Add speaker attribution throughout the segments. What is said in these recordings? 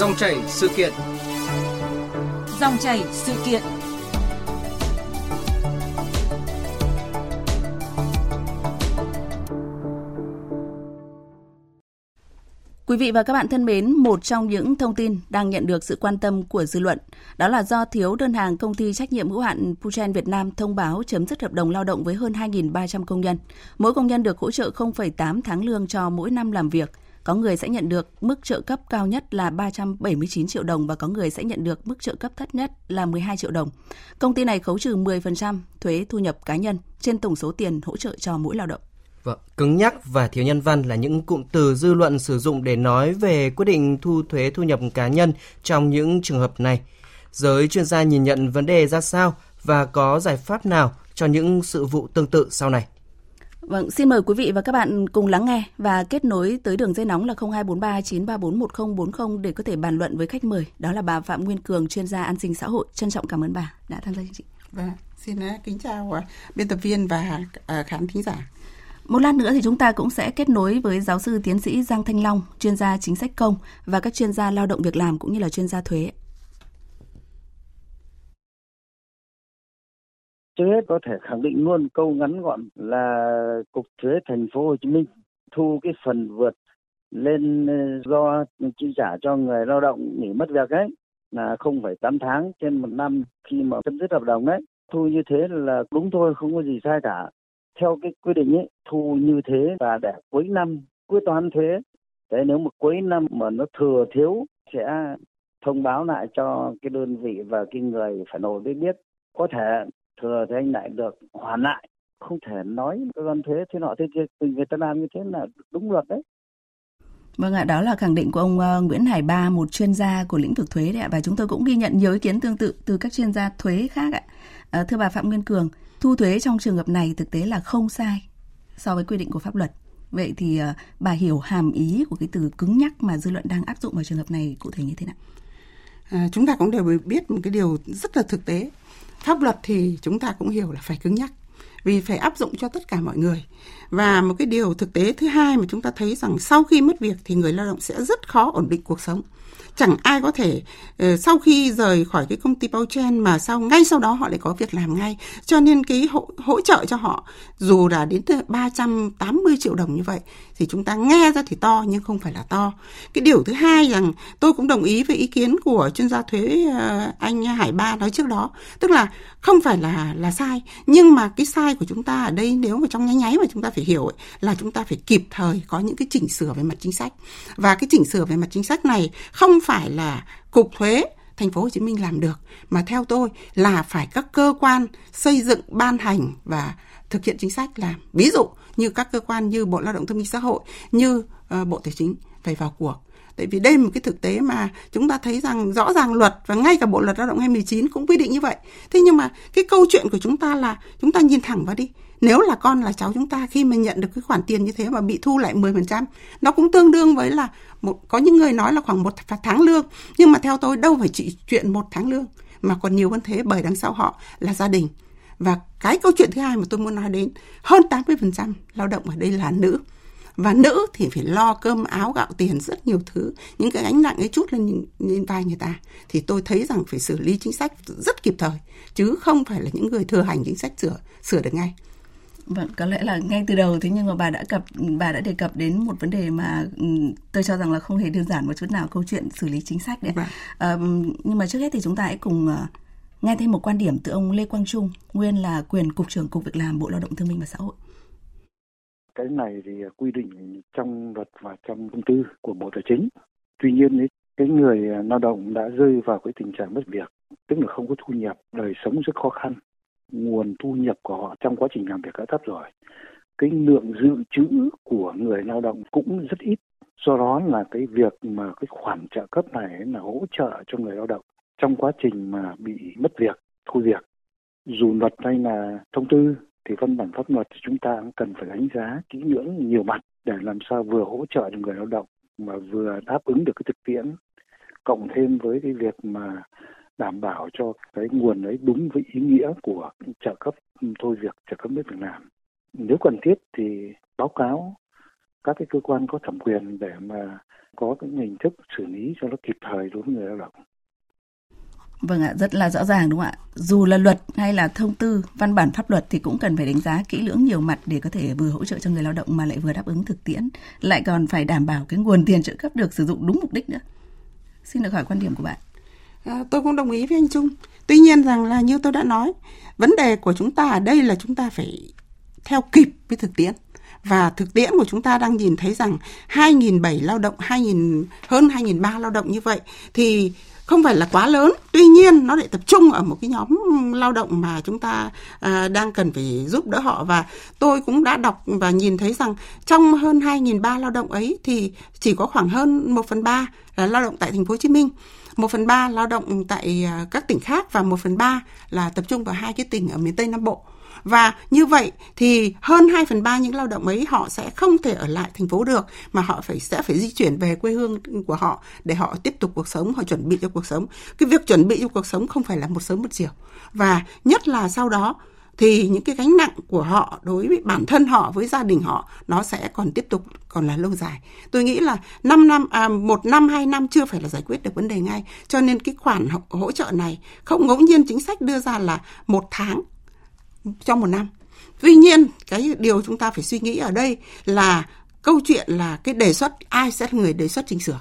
Speaker 1: Dòng chảy sự kiện.
Speaker 2: Dòng chảy sự kiện. Quý vị và các bạn thân mến, một trong những thông tin đang nhận được sự quan tâm của dư luận, đó là do thiếu đơn hàng công ty trách nhiệm hữu hạn Puchen Việt Nam thông báo chấm dứt hợp đồng lao động với hơn 2.300 công nhân. Mỗi công nhân được hỗ trợ 0,8 tháng lương cho mỗi năm làm việc. Có người sẽ nhận được mức trợ cấp cao nhất là 379 triệu đồng và có người sẽ nhận được mức trợ cấp thấp nhất là 12 triệu đồng. Công ty này khấu trừ 10% thuế thu nhập cá nhân trên tổng số tiền hỗ trợ cho mỗi lao động.
Speaker 3: Vâng, cứng nhắc và thiếu nhân văn là những cụm từ dư luận sử dụng để nói về quyết định thu thuế thu nhập cá nhân trong những trường hợp này. Giới chuyên gia nhìn nhận vấn đề ra sao và có giải pháp nào cho những sự vụ tương tự sau này?
Speaker 2: Vâng, xin mời quý vị và các bạn cùng lắng nghe và kết nối tới đường dây nóng là 0243 934 1040 để có thể bàn luận với khách mời. Đó là bà Phạm Nguyên Cường, chuyên gia an sinh xã hội. Trân trọng cảm ơn bà đã tham gia chương trình.
Speaker 4: Vâng, xin kính chào à, biên tập viên và à, khán thính giả.
Speaker 2: Một lát nữa thì chúng ta cũng sẽ kết nối với giáo sư tiến sĩ Giang Thanh Long, chuyên gia chính sách công và các chuyên gia lao động việc làm cũng như là chuyên gia thuế.
Speaker 5: Trước hết có thể khẳng định luôn câu ngắn gọn là cục thuế thành phố Hồ Chí Minh thu cái phần vượt lên ờ, do chi trả cho người lao động nghỉ mất việc ấy là 0,8 tháng trên một năm khi mà chấm dứt hợp đồng đấy thu như thế là đúng thôi không có gì sai cả. Theo cái quy định ấy thu như thế và để cuối năm quyết toán thuế. Thế nếu mà cuối năm mà nó thừa thiếu sẽ thông báo lại cho cái đơn vị và cái người phải nộp biết biết. Có thể thừa thì anh lại được hoàn lại không thể nói cơ quan thuế thế nọ thế kia người ta làm như thế là đúng luật đấy
Speaker 2: Vâng ạ, đó là khẳng định của ông ờ, Nguyễn Hải Ba, một chuyên gia của lĩnh vực thuế đấy ạ. Và chúng tôi cũng ghi nhận nhiều ý kiến tương tự từ các chuyên gia thuế khác ạ. À, thưa bà Phạm Nguyên Cường, thu thuế trong trường hợp này thực tế là không sai so với quy định của pháp luật. Vậy thì ờ, bà hiểu hàm ý của cái từ cứng nhắc mà dư luận đang áp dụng vào trường hợp này cụ thể như thế nào?
Speaker 4: À, chúng ta cũng đều biết một cái điều rất là thực tế. Pháp luật thì chúng ta cũng hiểu là phải cứng nhắc vì phải áp dụng cho tất cả mọi người. Và một cái điều thực tế thứ hai mà chúng ta thấy rằng sau khi mất việc thì người lao động sẽ rất khó ổn định cuộc sống chẳng ai có thể ờ, sau khi rời khỏi cái công ty Bauchen mà sau ngay sau đó họ lại có việc làm ngay cho nên cái hỗ, hỗ trợ cho họ dù là đến 380 triệu đồng như vậy thì chúng ta nghe ra thì to nhưng không phải là to. Cái điều thứ hai rằng tôi cũng đồng ý với ý kiến của chuyên gia thuế ờ, anh Hải Ba nói trước đó. Tức là không phải là là sai nhưng mà cái sai của chúng ta ở đây nếu mà trong nháy nháy mà chúng ta phải hiểu ấy, là chúng ta phải kịp thời có những cái chỉnh sửa về mặt chính sách. Và cái chỉnh sửa về mặt chính sách này không phải là cục thuế thành phố Hồ Chí Minh làm được mà theo tôi là phải các cơ quan xây dựng ban hành và thực hiện chính sách làm ví dụ như các cơ quan như Bộ Lao động Thương minh Xã hội như uh, Bộ Tài chính phải vào cuộc tại vì đây là một cái thực tế mà chúng ta thấy rằng rõ ràng luật và ngay cả Bộ luật Lao động 2019 cũng quy định như vậy. Thế nhưng mà cái câu chuyện của chúng ta là chúng ta nhìn thẳng vào đi. Nếu là con là cháu chúng ta khi mà nhận được cái khoản tiền như thế mà bị thu lại 10%, nó cũng tương đương với là một có những người nói là khoảng một tháng lương, nhưng mà theo tôi đâu phải chỉ chuyện một tháng lương mà còn nhiều hơn thế bởi đằng sau họ là gia đình. Và cái câu chuyện thứ hai mà tôi muốn nói đến, hơn 80% lao động ở đây là nữ. Và nữ thì phải lo cơm áo gạo tiền rất nhiều thứ. Những cái gánh nặng ấy chút lên lên vai người ta. Thì tôi thấy rằng phải xử lý chính sách rất kịp thời. Chứ không phải là những người thừa hành chính sách sửa sửa được ngay.
Speaker 2: Vâng, có lẽ là ngay từ đầu thế nhưng mà bà đã cập bà đã đề cập đến một vấn đề mà ừ, tôi cho rằng là không hề đơn giản một chút nào câu chuyện xử lý chính sách đấy. Vâng. À, nhưng mà trước hết thì chúng ta hãy cùng uh, nghe thêm một quan điểm từ ông Lê Quang Trung, nguyên là quyền cục trưởng cục việc làm Bộ Lao động Thương binh và Xã hội
Speaker 6: cái này thì quy định trong luật và trong thông tư của Bộ Tài chính. Tuy nhiên ấy, cái người lao động đã rơi vào cái tình trạng mất việc, tức là không có thu nhập, đời sống rất khó khăn. Nguồn thu nhập của họ trong quá trình làm việc đã thấp rồi. Cái lượng dự trữ của người lao động cũng rất ít. Do đó là cái việc mà cái khoản trợ cấp này là hỗ trợ cho người lao động trong quá trình mà bị mất việc, thu việc. Dù luật hay là thông tư thì văn bản pháp luật thì chúng ta cũng cần phải đánh giá kỹ lưỡng nhiều mặt để làm sao vừa hỗ trợ được người lao động mà vừa đáp ứng được cái thực tiễn cộng thêm với cái việc mà đảm bảo cho cái nguồn ấy đúng với ý nghĩa của trợ cấp thôi việc trợ cấp mất việc làm nếu cần thiết thì báo cáo các cái cơ quan có thẩm quyền để mà có cái hình thức xử lý cho nó kịp thời đối với người lao động.
Speaker 2: Vâng ạ, rất là rõ ràng đúng không ạ? Dù là luật hay là thông tư, văn bản pháp luật thì cũng cần phải đánh giá kỹ lưỡng nhiều mặt để có thể vừa hỗ trợ cho người lao động mà lại vừa đáp ứng thực tiễn, lại còn phải đảm bảo cái nguồn tiền trợ cấp được sử dụng đúng mục đích nữa. Xin được hỏi quan điểm của bạn.
Speaker 4: À, tôi cũng đồng ý với anh Trung. Tuy nhiên rằng là như tôi đã nói, vấn đề của chúng ta ở đây là chúng ta phải theo kịp với thực tiễn và thực tiễn của chúng ta đang nhìn thấy rằng 2.007 lao động, 2.000 hơn 2.003 lao động như vậy thì không phải là quá lớn tuy nhiên nó lại tập trung ở một cái nhóm lao động mà chúng ta à, đang cần phải giúp đỡ họ và tôi cũng đã đọc và nhìn thấy rằng trong hơn 2.003 lao động ấy thì chỉ có khoảng hơn 1 phần 3 là lao động tại thành phố Hồ Chí Minh 1 phần 3 lao động tại à, các tỉnh khác và 1 phần 3 là tập trung vào hai cái tỉnh ở miền Tây Nam Bộ. Và như vậy thì hơn 2 phần 3 những lao động ấy họ sẽ không thể ở lại thành phố được mà họ phải sẽ phải di chuyển về quê hương của họ để họ tiếp tục cuộc sống, họ chuẩn bị cho cuộc sống. Cái việc chuẩn bị cho cuộc sống không phải là một sớm một chiều. Và nhất là sau đó thì những cái gánh nặng của họ đối với bản thân họ với gia đình họ nó sẽ còn tiếp tục còn là lâu dài tôi nghĩ là 5 năm à, một năm hai năm chưa phải là giải quyết được vấn đề ngay cho nên cái khoản hỗ trợ này không ngẫu nhiên chính sách đưa ra là một tháng trong một năm. Tuy nhiên cái điều chúng ta phải suy nghĩ ở đây là câu chuyện là cái đề xuất ai sẽ là người đề xuất chỉnh sửa.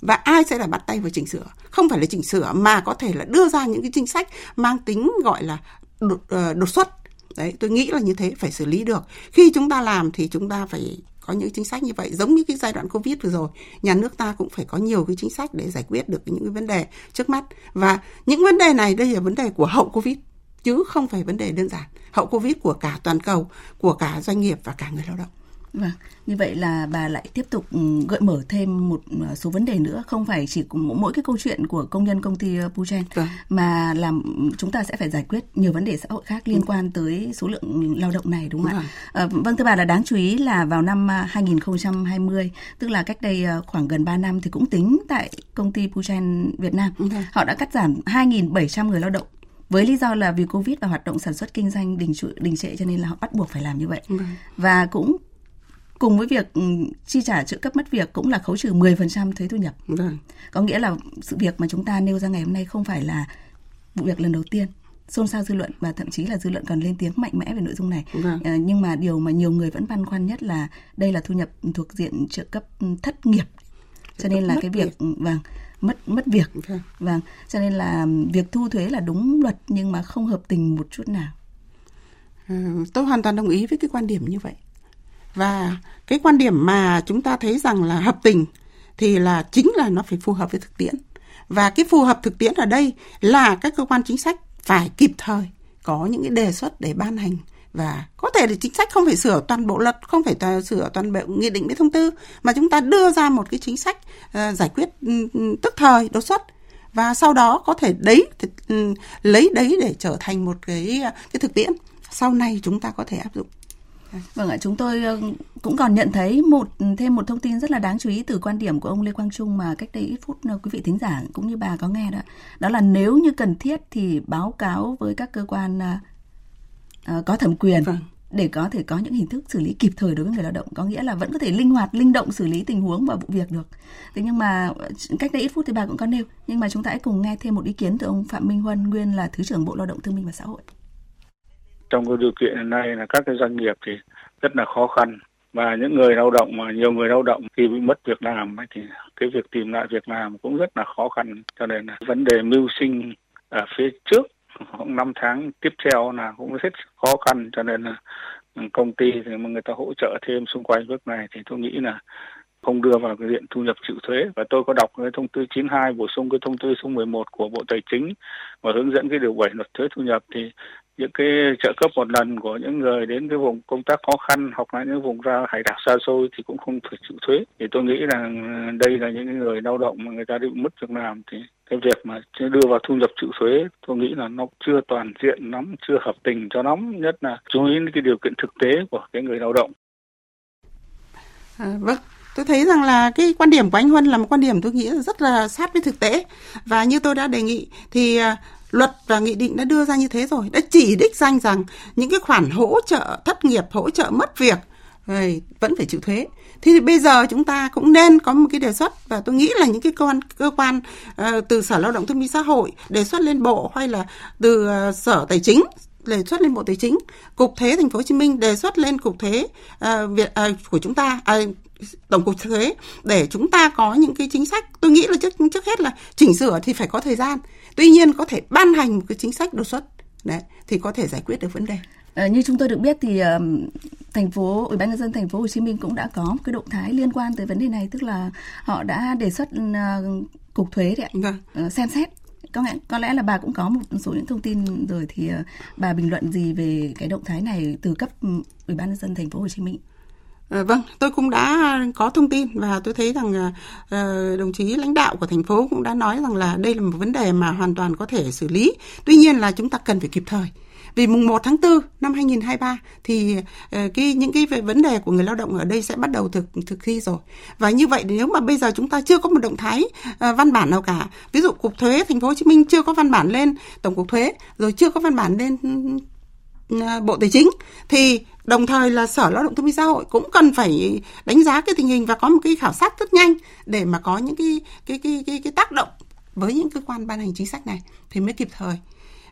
Speaker 4: Và ai sẽ là bắt tay vào chỉnh sửa? Không phải là chỉnh sửa mà có thể là đưa ra những cái chính sách mang tính gọi là đột, ờ, đột xuất. Đấy tôi nghĩ là như thế phải xử lý được. Khi chúng ta làm thì chúng ta phải có những chính sách như vậy. Giống như cái giai đoạn covid vừa rồi nhà nước ta cũng phải có nhiều cái chính sách để giải quyết được những cái vấn đề trước mắt. Và những vấn đề này đây là vấn đề của hậu covid chứ không phải vấn đề đơn giản hậu covid của cả toàn cầu của cả doanh nghiệp và cả người lao động
Speaker 2: Vâng, như vậy là bà lại tiếp tục ừ, gợi mở thêm một ờ, số vấn đề nữa, không phải chỉ mỗi cái câu chuyện của công nhân công ty ờ, Puchen vâng. mà làm chúng ta sẽ phải giải quyết nhiều vấn đề xã hội khác liên quan tới số lượng lao động này đúng không vâng. ạ? À, vâng thưa bà là đáng chú ý là vào năm 2020, tức là cách đây khoảng gần 3 năm thì cũng tính tại công ty Puchen Việt Nam, vâng. họ đã cắt giảm 2.700 người lao động với lý do là vì covid và hoạt động sản xuất kinh doanh đình trệ đình trệ cho nên là họ bắt buộc phải làm như vậy ừ. và cũng cùng với việc ừ, chi trả trợ cấp mất việc cũng là khấu trừ 10% thuế thu nhập. Vâng. Có nghĩa là sự việc mà chúng ta nêu ra ngày hôm nay không phải là vụ việc lần đầu tiên xôn xao dư luận và thậm chí là dư luận còn lên tiếng mạnh mẽ về nội dung này. Vâng. À, nhưng mà điều mà nhiều người vẫn băn khoăn nhất là đây là thu nhập thuộc diện trợ cấp thất nghiệp. Cho nên là cái việc, việc. vâng mất mất việc. Vâng. vâng. Cho nên là việc thu thuế là đúng luật nhưng mà không hợp tình một chút nào.
Speaker 4: À, tôi hoàn toàn đồng ý với cái quan điểm như vậy và cái quan điểm mà chúng ta thấy rằng là hợp tình thì là chính là nó phải phù hợp với thực tiễn và cái phù hợp thực tiễn ở đây là các cơ quan chính sách phải kịp thời có những cái đề xuất để ban hành và có thể là chính sách không phải sửa toàn bộ luật không phải toàn, sửa toàn bộ nghị định với thông tư mà chúng ta đưa ra một cái chính sách uh, giải quyết um, tức thời đột xuất. Và sau đó có thể đấy um, lấy đấy để trở thành một cái ờ, cái thực tiễn. Sau này chúng ta có thể áp dụng.
Speaker 2: Vâng ạ, chúng tôi ờ, cũng còn nhận thấy một thêm một thông tin rất là đáng chú ý từ quan điểm của ông Lê Quang Trung mà cách đây ít phút quý vị thính giả cũng như bà có nghe đó. Đó là nếu như cần thiết thì báo cáo với các cơ quan uh, có thẩm quyền vâng. để có thể có những hình thức xử lý kịp thời đối với người lao động. Có nghĩa là vẫn có thể linh hoạt, linh động xử lý tình huống và vụ việc được. Thế nhưng mà cách đây ít phút thì bà cũng có nêu. Nhưng mà chúng ta hãy cùng nghe thêm một ý kiến từ ông Phạm Minh Huân, nguyên là Thứ trưởng Bộ Lao động Thương minh và Xã hội
Speaker 1: trong cái điều kiện hiện nay là các cái doanh nghiệp thì rất là khó khăn và những người lao động mà nhiều người lao động khi bị mất việc làm thì cái việc tìm lại việc làm cũng rất là khó khăn cho nên là vấn đề mưu sinh ở phía trước năm tháng tiếp theo là cũng rất khó khăn, cho nên là công ty thì mà người ta hỗ trợ thêm xung quanh bước này thì tôi nghĩ là không đưa vào cái diện thu nhập chịu thuế. Và tôi có đọc cái thông tư 92 bổ sung cái thông tư số 11 của Bộ Tài chính và hướng dẫn cái điều 7 luật thuế thu nhập thì những cái trợ cấp một lần của những người đến cái vùng công tác khó khăn hoặc là những vùng ra hải đảo xa xôi thì cũng không phải chịu thuế. Thì tôi nghĩ là đây là những người lao động mà người ta bị mất việc làm thì cái việc mà đưa vào thu nhập chịu thuế tôi nghĩ là nó chưa toàn diện lắm chưa hợp tình cho lắm nhất là chú ý đến cái điều kiện thực tế của cái người lao động.
Speaker 4: À, vâng tôi thấy rằng là cái quan điểm của anh Huân là một quan điểm tôi nghĩ rất là sát với thực tế. Và như tôi đã đề nghị thì à, luật và nghị định đã đưa ra như thế rồi đã chỉ đích danh rằng những cái khoản hỗ trợ thất nghiệp hỗ trợ mất việc vẫn phải chịu thuế. Thì bây giờ chúng ta cũng nên có một cái đề xuất và tôi nghĩ là những cái cơ quan cơ quan uh, từ Sở Lao động Thương binh Xã hội đề xuất lên bộ hay là từ uh, Sở Tài chính đề xuất lên Bộ Tài chính, Cục Thuế Thành phố Hồ Chí Minh đề xuất lên Cục Thuế uh, Việt uh, của chúng ta uh, tổng cục thuế để chúng ta có những cái chính sách. Tôi nghĩ là trước trước hết là chỉnh sửa thì phải có thời gian. Tuy nhiên có thể ban hành một cái chính sách đột xuất. Đấy thì có thể giải quyết được vấn đề.
Speaker 2: À, như chúng tôi được biết thì thành phố ủy ban nhân dân thành phố Hồ Chí Minh cũng đã có một cái động thái liên quan tới vấn đề này tức là họ đã đề xuất uh, cục thuế đấy ạ, uh, xem xét có lẽ có lẽ là bà cũng có một số những thông tin rồi thì uh, bà bình luận gì về cái động thái này từ cấp ủy ban nhân dân thành phố Hồ Chí Minh?
Speaker 4: À, vâng, tôi cũng đã có thông tin và tôi thấy rằng đồng chí lãnh đạo của thành phố cũng đã nói rằng là đây là một vấn đề mà hoàn toàn có thể xử lý. Tuy nhiên là chúng ta cần phải kịp thời. Vì mùng 1 tháng 4 năm 2023 thì ờ, cái những cái vấn đề của người lao động ở đây sẽ bắt đầu thực thực thi rồi. Và như vậy nếu mà bây giờ chúng ta chưa có một động thái ờ, văn bản nào cả, ví dụ cục thuế thành phố Hồ Chí Minh chưa có văn bản lên tổng cục thuế rồi chưa có văn bản lên ờ, Bộ Tài chính thì đồng thời là Sở Lao động Thương binh Xã hội cũng cần phải đánh giá cái tình hình và có một cái khảo sát rất nhanh để mà có những cái cái cái cái, cái tác động với những cơ quan ban hành chính sách này thì mới kịp thời.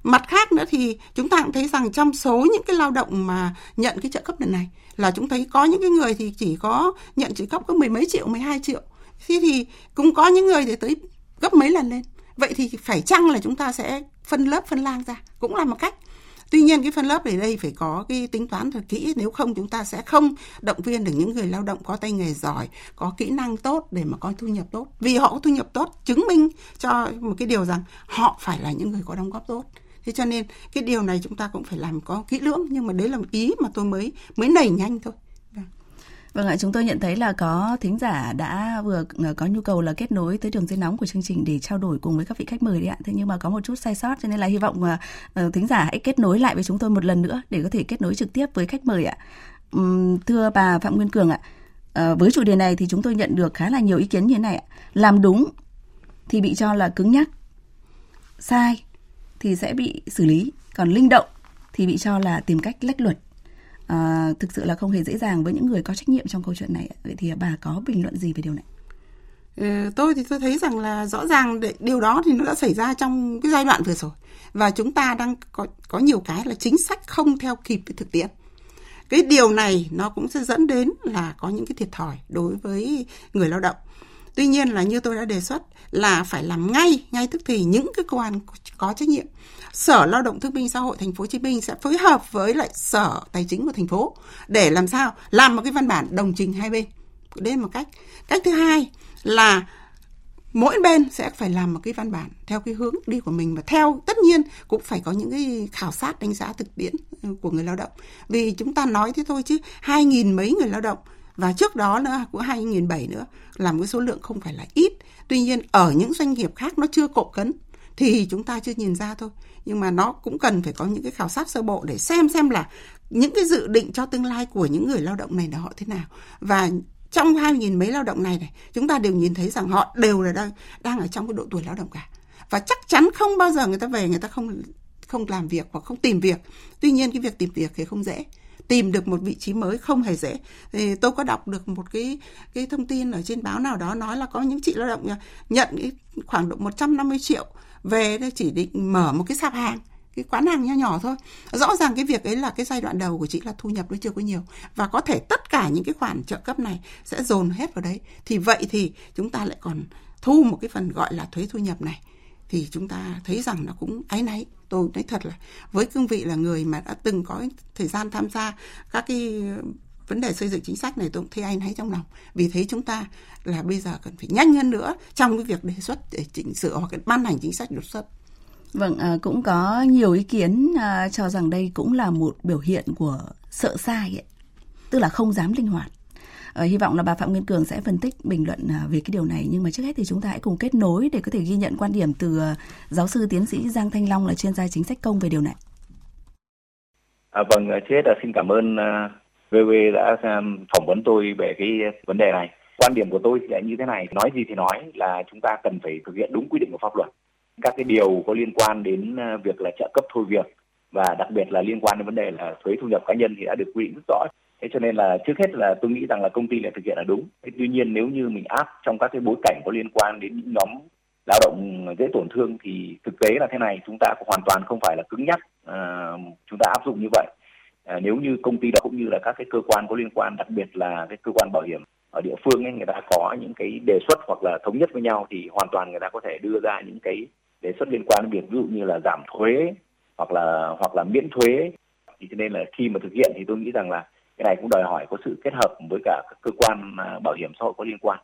Speaker 4: Mặt khác nữa thì chúng ta cũng thấy rằng trong số những cái lao động mà nhận cái trợ cấp lần này là chúng thấy có những cái người thì chỉ có nhận trợ cấp có mười mấy triệu, 12 triệu. Thế thì cũng có những người thì tới gấp mấy lần lên. Vậy thì phải chăng là chúng ta sẽ phân lớp phân lang ra cũng là một cách Tuy nhiên cái phân lớp ở đây phải có cái tính toán thật kỹ nếu không chúng ta sẽ không động viên được những người lao động có tay nghề giỏi, có kỹ năng tốt để mà có thu nhập tốt. Vì họ có thu nhập tốt chứng minh cho một cái điều rằng họ phải là những người có đóng góp tốt. Thế cho nên cái điều này chúng ta cũng phải làm có kỹ lưỡng nhưng mà đấy là một ý mà tôi mới mới nảy nhanh thôi.
Speaker 2: Vâng, vâng ạ, chúng tôi nhận thấy là có thính giả đã vừa ờ, có nhu cầu là kết nối tới đường dây nóng của chương trình để trao đổi cùng với các vị khách mời đấy ạ. Thế nhưng mà có một chút sai sót cho nên là hy vọng mà thính giả hãy kết nối lại với chúng tôi một lần nữa để có thể kết nối trực tiếp với khách mời ạ. Thưa bà Phạm Nguyên Cường ạ, với chủ đề này thì chúng tôi nhận được khá là nhiều ý kiến như thế này ạ. Làm đúng thì bị cho là cứng nhắc, sai thì sẽ bị xử lý, còn linh động thì bị cho là tìm cách lách luật. À, thực sự là không hề dễ dàng với những người có trách nhiệm trong câu chuyện này vậy thì bà có bình luận gì về điều này?
Speaker 4: Ừ, tôi thì tôi thấy rằng là rõ ràng điều đó thì nó đã xảy ra trong cái giai đoạn vừa rồi. Và chúng ta đang có có nhiều cái là chính sách không theo kịp với thực tiễn. Cái điều này nó cũng sẽ dẫn đến là có những cái thiệt thòi đối với người lao động tuy nhiên là như tôi đã đề xuất là phải làm ngay ngay tức thì những cái cơ quan có trách nhiệm Sở Lao động Thương binh Xã hội Thành phố Hồ Chí Minh sẽ phối hợp với lại Sở Tài chính của thành phố để làm sao làm một cái văn bản đồng trình hai bên. Đây là một cách. Cách thứ hai là mỗi bên sẽ phải làm một cái văn bản theo cái hướng đi của mình và theo, tất nhiên cũng phải có những cái khảo sát đánh giá thực tiễn ừ, của người lao động vì chúng ta nói thế thôi chứ hai nghìn mấy người lao động và trước đó nữa cũng hai nghìn bảy nữa làm cái số lượng không phải là ít. Tuy nhiên, ở những doanh nghiệp khác nó chưa cộ cấn, thì chúng ta chưa nhìn ra thôi. Nhưng mà nó cũng cần phải có những cái khảo sát sơ bộ để xem xem là những cái dự định cho tương lai của những người lao động này là họ thế nào. Và trong hai nghìn mấy lao động này này, chúng ta đều nhìn thấy rằng họ đều là đang đang ở trong cái độ tuổi lao động cả. Và chắc chắn không bao giờ người ta về, người ta không không làm việc hoặc không tìm việc. Tuy nhiên, cái việc tìm việc thì không dễ tìm được một vị trí mới không hề dễ. Thì tôi có đọc được một cái cái thông tin ở trên báo nào đó nói là có những chị lao động nhận cái khoảng độ 150 triệu về chỉ định mở một cái sạp hàng, cái quán hàng nho nhỏ thôi. Rõ ràng cái việc ấy là cái giai đoạn đầu của chị là thu nhập nó chưa có nhiều và có thể tất cả những cái khoản trợ cấp này sẽ dồn hết vào đấy. Thì vậy thì chúng ta lại còn thu một cái phần gọi là thuế thu nhập này. Thì chúng ta thấy rằng nó cũng áy náy tôi nói thật là với cương vị là người mà đã từng có thời gian tham gia các cái vấn đề xây dựng chính sách này tôi cũng thấy anh hay trong lòng vì thế chúng ta là bây giờ cần phải nhanh hơn nữa trong cái việc đề xuất để chỉnh sửa hoặc ban hành chính sách đột xuất
Speaker 2: Vâng, à, cũng có nhiều ý kiến à, cho rằng đây cũng là một biểu hiện của sợ sai ấy. Tức là không dám linh hoạt. Ờ, hy vọng là bà Phạm Nguyên Cường sẽ phân tích bình luận à, về cái điều này nhưng mà trước hết thì chúng ta hãy cùng kết nối để có thể ghi nhận quan điểm từ à, giáo sư tiến sĩ Giang Thanh Long là chuyên gia chính sách công về điều này.
Speaker 7: À, vâng, trước hết là xin cảm ơn à, VV đã phỏng vấn tôi về cái vấn đề này. Quan điểm của tôi thì là như thế này, nói gì thì nói là chúng ta cần phải thực hiện đúng quy định của pháp luật. Các cái điều có liên quan đến việc là trợ cấp thôi việc và đặc biệt là liên quan đến vấn đề là thuế thu nhập cá nhân thì đã được quy định rất rõ thế cho nên là trước hết là tôi nghĩ rằng là công ty lại thực hiện là đúng. Thế tuy nhiên nếu như mình áp trong các cái bối cảnh có liên quan đến những nhóm lao động dễ tổn thương thì thực tế là thế này chúng ta hoàn toàn không phải là cứng nhắc à, chúng ta áp dụng như vậy. À, nếu như công ty đó cũng như là các cái cơ quan có liên quan đặc biệt là cái cơ quan bảo hiểm ở địa phương ấy người ta có những cái đề xuất hoặc là thống nhất với nhau thì hoàn toàn người ta có thể đưa ra những cái đề xuất liên quan đến việc ví dụ như là giảm thuế hoặc là hoặc là miễn thuế. Thì cho nên là khi mà thực hiện thì tôi nghĩ rằng là cái này cũng đòi hỏi có sự kết hợp với cả các cơ quan à, bảo hiểm xã hội có liên quan.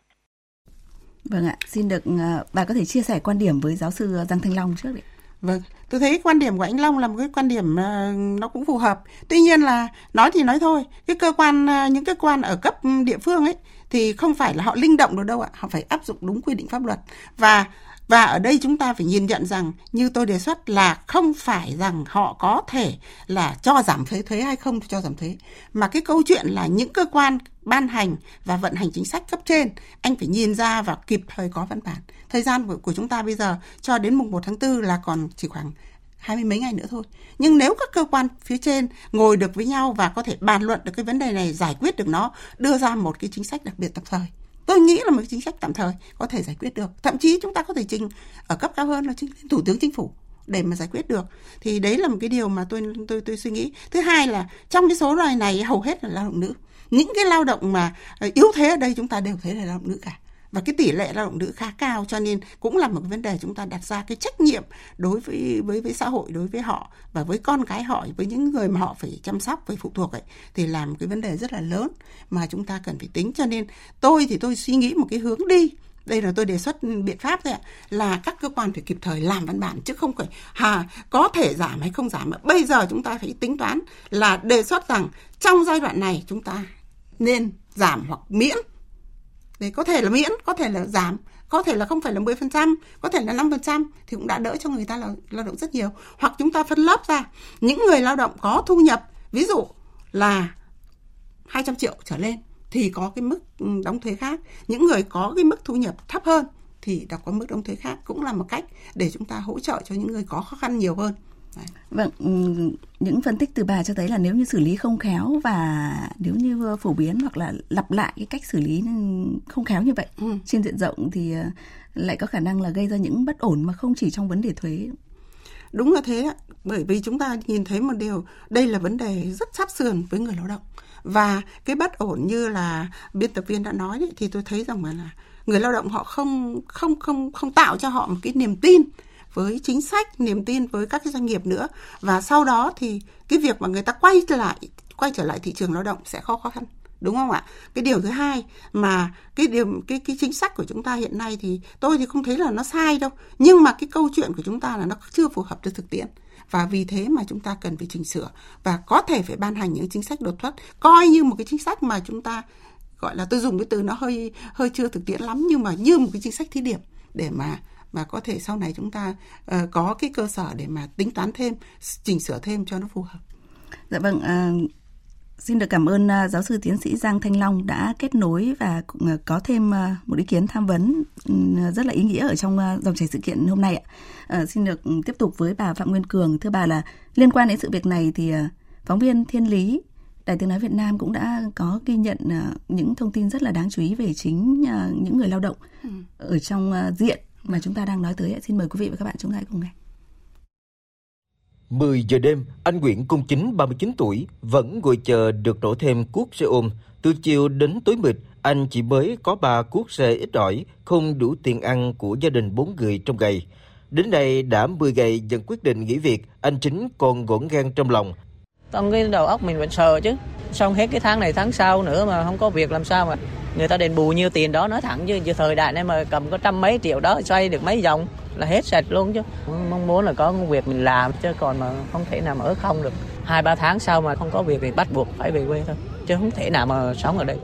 Speaker 2: Vâng ạ, xin được à, bà có thể chia sẻ quan điểm với giáo sư Giang Thanh Long trước đấy.
Speaker 4: Vâng, tôi thấy quan điểm của anh Long là một cái quan điểm à, nó cũng phù hợp. Tuy nhiên là nói thì nói thôi, cái cơ quan những cơ quan ở cấp địa phương ấy thì không phải là họ linh động được đâu ạ, họ phải áp dụng đúng quy định pháp luật và và ở đây chúng ta phải nhìn nhận rằng như tôi đề xuất là không phải rằng họ có thể là cho giảm thuế thuế hay không cho giảm thuế. Mà cái câu chuyện là những cơ quan ban hành và vận hành chính sách cấp trên anh phải nhìn ra và kịp thời có văn bản. Thời gian của, của chúng ta bây giờ cho đến mùng 1 tháng 4 là còn chỉ khoảng hai mươi mấy ngày nữa thôi. Nhưng nếu các cơ quan phía trên ngồi được với nhau và có thể bàn luận được cái vấn đề này, giải quyết được nó, đưa ra một cái chính sách đặc biệt tập thời tôi nghĩ là một chính sách tạm thời có thể giải quyết được. Thậm chí chúng ta có thể trình ở cấp cao hơn là trình thủ tướng chính phủ để mà giải quyết được. Thì đấy là một cái điều mà tôi tôi tôi suy nghĩ. Thứ hai là trong cái số loài này hầu hết là lao động nữ. Những cái lao động mà ờ, yếu thế ở đây chúng ta đều thấy là lao động nữ cả và cái tỷ lệ lao động nữ khá cao, cho nên cũng là một vấn đề chúng ta đặt ra cái trách nhiệm đối với với với xã hội, đối với họ. Và với con cái họ, với những người mà họ phải chăm sóc, phải phụ thuộc ấy, thì làm một cái vấn đề rất là lớn mà chúng ta cần phải tính. Cho nên tôi thì tôi suy nghĩ một cái hướng đi. Đây là tôi đề xuất biện pháp thôi ạ, là các cơ quan phải kịp thời làm văn bản, chứ không phải, hà, có thể giảm hay không giảm bây giờ chúng ta phải tính toán là đề xuất rằng trong giai đoạn này chúng ta nên giảm hoặc miễn Đấy, có thể là miễn, có thể là giảm, có thể là không phải là 10%, có thể là 5% thì cũng đã đỡ cho người ta là lao động rất nhiều. Hoặc chúng ta phân lớp ra, những người lao động có thu nhập, ví dụ là 200 triệu trở lên thì có cái mức ừ, đóng thuế khác. Những người có cái mức thu nhập thấp hơn thì đã có mức đóng thuế khác cũng là một cách để chúng ta hỗ trợ cho những người có khó khăn nhiều hơn.
Speaker 2: Vâng, ừ, những phân tích từ bà cho thấy là nếu như xử lý không khéo và nếu như phổ biến hoặc là lặp lại cái cách xử lý không khéo như vậy ừ. trên diện rộng thì ờ, lại có khả năng là gây ra những bất ổn mà không chỉ trong vấn đề thuế.
Speaker 4: Đúng là thế ạ, bởi vì chúng ta nhìn thấy một điều, đây là vấn đề rất sát sườn với người lao động. Và cái bất ổn như là biên tập viên đã nói đấy, thì tôi thấy rằng là người lao động họ không không không không tạo cho họ một cái niềm tin với chính sách, niềm tin với các cái doanh nghiệp nữa. Và sau đó thì cái việc mà người ta quay lại, quay trở lại thị trường lao động sẽ khó khó khăn, đúng không ạ? Cái điều thứ hai mà cái điều, cái cái chính sách của chúng ta hiện nay thì tôi thì không thấy là nó sai đâu. Nhưng mà cái câu chuyện của chúng ta là nó chưa phù hợp với thực tiễn. Và vì thế mà chúng ta cần phải chỉnh sửa và có thể phải ban hành những chính sách đột xuất, coi như một cái chính sách mà chúng ta gọi là tôi dùng cái từ nó hơi hơi chưa thực tiễn lắm nhưng mà như một cái chính sách thí điểm để mà và có thể sau này chúng ta uh, có cái cơ sở để mà tính toán thêm chỉnh sửa thêm cho nó phù hợp
Speaker 2: dạ vâng uh... Xin được cảm ơn uh, giáo sư tiến sĩ Giang Thanh Long đã kết nối và uh, có thêm uh, một ý kiến tham vấn uh, rất là ý nghĩa ở trong uh, dòng chảy sự kiện hôm nay ạ. Uh, xin được tiếp tục với bà Phạm Nguyên Cường. Thưa bà là liên quan đến sự việc này thì uh, phóng viên Thiên Lý Đài Tiếng Nói Việt Nam cũng đã có ghi nhận những thông tin rất là đáng chú ý về chính những người lao động ừ. ở trong diện mà chúng ta đang nói tới. Xin mời quý vị và các bạn chúng ta cùng nghe.
Speaker 8: 10 giờ đêm, anh Nguyễn Công Chính, 39 tuổi, vẫn ngồi chờ được đổ thêm cuốc xe ôm. Từ chiều đến tối mịt, anh chỉ mới có 3 cuốc xe ít ỏi, không đủ tiền ăn của gia đình 4 người trong ngày. Đến nay đã 10 ngày dần quyết định nghỉ việc, anh Chính còn ngổn ngang trong lòng.
Speaker 9: Trong cái đầu óc mình vẫn sợ chứ. Xong hết cái tháng này tháng sau nữa mà không có việc làm sao mà người ta đền bù nhiêu tiền đó nói thẳng chứ, chứ thời đại này mà cầm có trăm mấy triệu đó xoay được mấy vòng là hết sạch luôn chứ. Mong muốn là có công việc mình làm chứ còn mà không thể nào mà ở không được. Hai ba tháng sau mà không có việc thì bắt buộc phải về quê thôi chứ không thể nào mà sống ở đây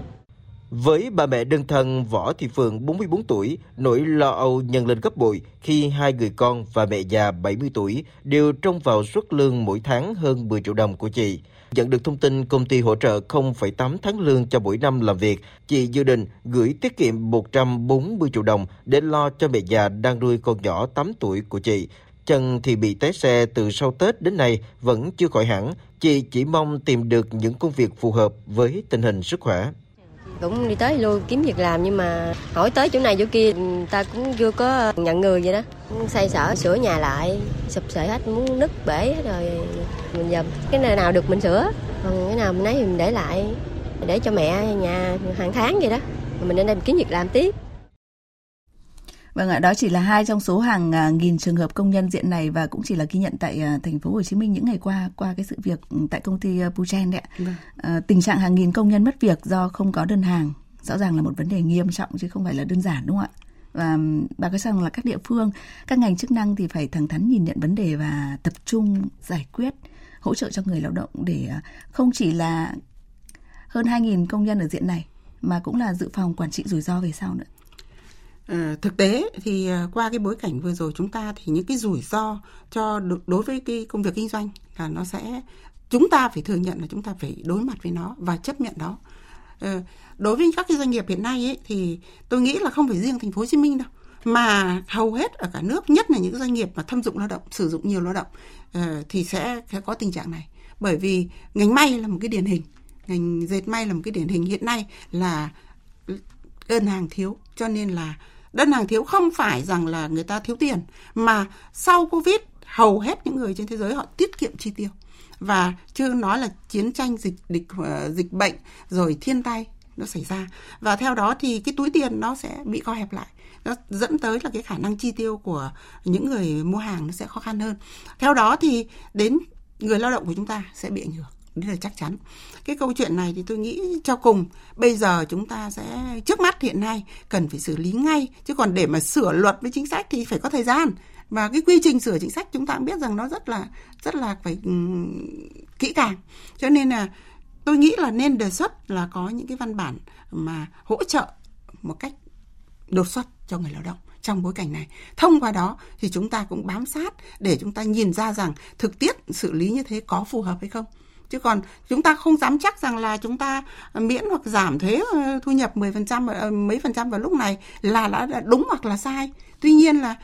Speaker 8: với bà mẹ đơn thân Võ Thị Phượng 44 tuổi, nỗi lo âu nhân lên gấp bội khi hai người con và mẹ già 70 tuổi đều trông vào suất lương mỗi tháng hơn 10 triệu đồng của chị. Nhận được thông tin công ty hỗ trợ 0,8 tháng lương cho mỗi năm làm việc, chị dự định gửi tiết kiệm 140 triệu đồng để lo cho mẹ già đang nuôi con nhỏ 8 tuổi của chị. chân thì bị té xe từ sau Tết đến nay vẫn chưa khỏi hẳn. Chị chỉ mong tìm được những công việc phù hợp với tình hình sức khỏe.
Speaker 10: Cũng đi tới luôn kiếm việc làm nhưng mà hỏi tới chỗ này chỗ kia ta cũng chưa có nhận người vậy đó. Xây sở sửa nhà lại, sụp sệ hết, muốn nứt bể hết rồi mình dầm. Cái nơi nào được mình sửa, còn cái nào mình lấy thì mình để lại để cho mẹ nhà hàng tháng vậy đó. Mình lên đây mình kiếm việc làm tiếp.
Speaker 2: Vâng ạ, đó chỉ là hai trong số hàng à, nghìn trường hợp công nhân diện này và cũng chỉ là ghi nhận tại à, thành phố Hồ Chí Minh những ngày qua qua cái sự việc ừ, tại công ty à, Puchen đấy ạ. Vâng. À, tình trạng hàng nghìn công nhân mất việc do không có đơn hàng rõ ràng là một vấn đề nghiêm trọng chứ không phải là đơn giản đúng không ạ? Và bà có rằng là các địa phương, các ngành chức năng thì phải thẳng thắn nhìn nhận vấn đề và tập trung giải quyết, hỗ trợ cho người lao động để không chỉ là hơn 2.000 công nhân ở diện này mà cũng là dự phòng quản trị rủi ro về sau nữa.
Speaker 4: Ờ, thực tế thì ờ, qua cái bối cảnh vừa rồi chúng ta thì những cái rủi ro cho đối với cái công việc kinh doanh là nó sẽ chúng ta phải thừa nhận là chúng ta phải đối mặt với nó và chấp nhận đó. Ờ, đối với các cái doanh nghiệp hiện nay ấy, thì tôi nghĩ là không phải riêng thành phố Hồ Chí Minh đâu mà hầu hết ở cả nước nhất là những doanh nghiệp mà thâm dụng lao động sử dụng nhiều lao động thì sẽ, sẽ có tình trạng này bởi vì ngành may là một cái điển hình ngành dệt may là một cái điển hình hiện nay là đơn hàng thiếu cho nên là đơn hàng thiếu không phải rằng là người ta thiếu tiền mà sau covid hầu hết những người trên thế giới họ tiết kiệm chi tiêu. Và chưa nói là chiến tranh dịch dịch uh, ờ, dịch bệnh rồi thiên tai nó xảy ra. Và theo đó thì cái túi tiền nó sẽ bị co hẹp lại. Nó dẫn tới là cái khả năng chi tiêu của những người mua hàng nó sẽ khó khăn hơn. Theo đó thì đến người lao động của chúng ta sẽ bị ảnh hưởng đấy là chắc chắn. Cái câu chuyện này thì tôi nghĩ cho cùng bây giờ chúng ta sẽ trước mắt hiện nay cần phải xử lý ngay. Chứ còn để mà sửa luật với chính sách thì phải có thời gian. Và cái quy trình sửa chính sách chúng ta cũng biết rằng nó rất là rất là phải um, kỹ càng. Cho nên là tôi nghĩ là nên đề xuất là có những cái văn bản mà hỗ trợ một cách đột xuất cho người lao động trong bối cảnh này. Thông qua đó thì chúng ta cũng bám sát để chúng ta nhìn ra rằng thực tiết xử lý như thế có phù hợp hay không chứ còn chúng ta không dám chắc rằng là chúng ta miễn hoặc giảm thuế ờ, thu nhập 10% ờ, mấy phần trăm vào lúc này là đã đúng hoặc là sai. Tuy nhiên là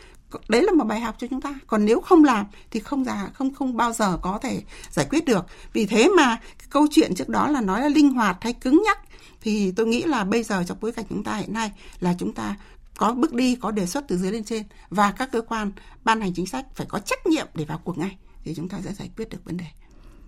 Speaker 4: đấy là một bài học cho chúng ta. Còn nếu không làm thì không già không không bao giờ có thể giải quyết được. Vì thế mà cái câu chuyện trước đó là nói là linh hoạt hay cứng nhắc thì tôi nghĩ là bây giờ trong bối cảnh chúng ta hiện nay là chúng ta có bước đi, có đề xuất từ dưới lên trên và các cơ quan ban hành chính sách phải có trách nhiệm để vào cuộc ngay thì chúng ta sẽ giải quyết được vấn đề.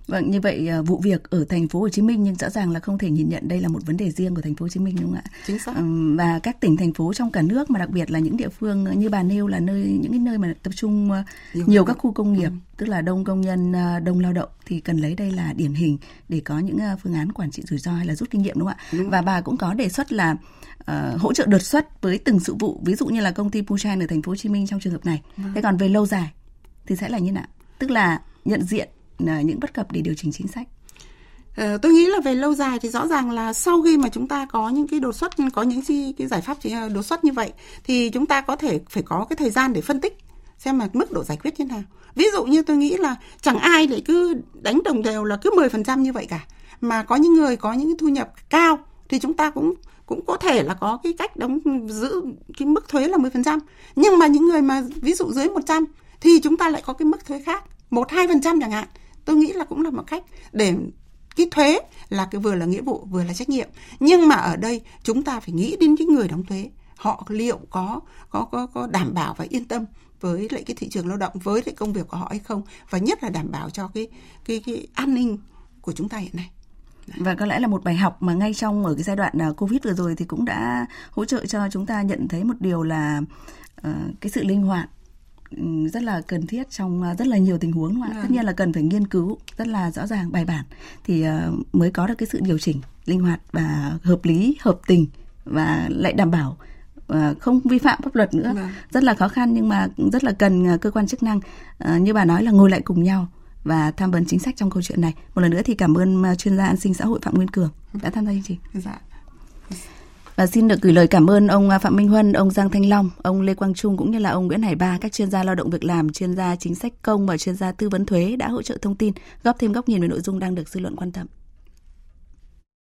Speaker 2: Vâng, như vậy à, vụ việc ở thành phố Hồ Chí Minh nhưng rõ ràng là không thể nhìn nhận đây là một vấn đề riêng của thành phố Hồ Chí Minh đúng không ạ?
Speaker 4: Chính xác.
Speaker 2: Và các tỉnh thành phố trong cả nước mà đặc biệt là những địa phương như bà nêu là nơi những cái nơi mà tập trung à, nhiều, nhiều các khu công nghiệp, ừ. tức là đông công nhân, à, đông lao động thì cần lấy đây là điển hình để có những phương án quản trị rủi ro hay là rút kinh nghiệm đúng không ạ? Đúng. Và bà cũng có đề xuất là uh, hỗ trợ đột xuất với từng sự vụ, ví dụ như là công ty Puchan ở thành phố Hồ Chí Minh trong trường hợp này. Ừ. Thế còn về lâu dài thì sẽ là như nào? Tức là nhận diện những bất cập để điều chỉnh chính sách?
Speaker 4: Ờ, tôi nghĩ là về lâu dài thì rõ ràng là sau khi mà chúng ta có những cái đột xuất có những cái giải pháp ờ, đột xuất như vậy thì chúng ta có thể phải có cái thời gian để phân tích xem là mức độ giải quyết như thế nào. Ví dụ như tôi nghĩ là chẳng ai để cứ đánh đồng đều là cứ 10% như vậy cả. Mà có những người có những thu nhập cao thì chúng ta cũng cũng có thể là có cái cách đóng giữ cái mức thuế là 10%. Nhưng mà những người mà ví dụ dưới 100 thì chúng ta lại có cái mức thuế khác, 1 2% chẳng hạn tôi nghĩ là cũng là một cách để cái thuế là cái vừa là nghĩa vụ vừa là trách nhiệm. Nhưng mà ở đây chúng ta phải nghĩ đến những người đóng thuế. Họ liệu có có có có đảm bảo và yên tâm với lại cái thị trường lao động với lại công việc của họ hay không? Và nhất là đảm bảo cho cái cái cái an ninh của chúng ta hiện nay.
Speaker 2: Và có lẽ là một bài học mà ngay trong ở cái giai đoạn à, covid vừa rồi thì cũng đã hỗ trợ cho chúng ta nhận thấy một điều là uh, cái sự linh hoạt rất là cần thiết trong à, rất là nhiều tình huống mà tất nhiên là cần phải nghiên cứu rất là rõ ràng bài bản thì à, mới có được cái sự điều chỉnh linh hoạt và hợp lý hợp tình và lại đảm bảo à, không vi phạm pháp luật nữa. Vâng. rất là khó khăn nhưng mà rất là cần cơ quan chức năng như bà nói là ngồi lại cùng nhau và tham vấn chính sách trong câu chuyện này. Một lần nữa thì cảm ơn chuyên gia an sinh xã hội phạm nguyên cường đã tham gia chương trình.
Speaker 4: Dạ.
Speaker 2: Và xin được gửi lời cảm ơn ông à, Phạm Minh Huân, ông Giang Thanh Long, ông Lê Quang Trung cũng như là ông Nguyễn Hải Ba, các chuyên gia lao động việc làm, chuyên gia chính sách công và chuyên gia tư vấn thuế đã hỗ trợ thông tin, góp thêm góc nhìn về nội dung đang được dư luận quan tâm.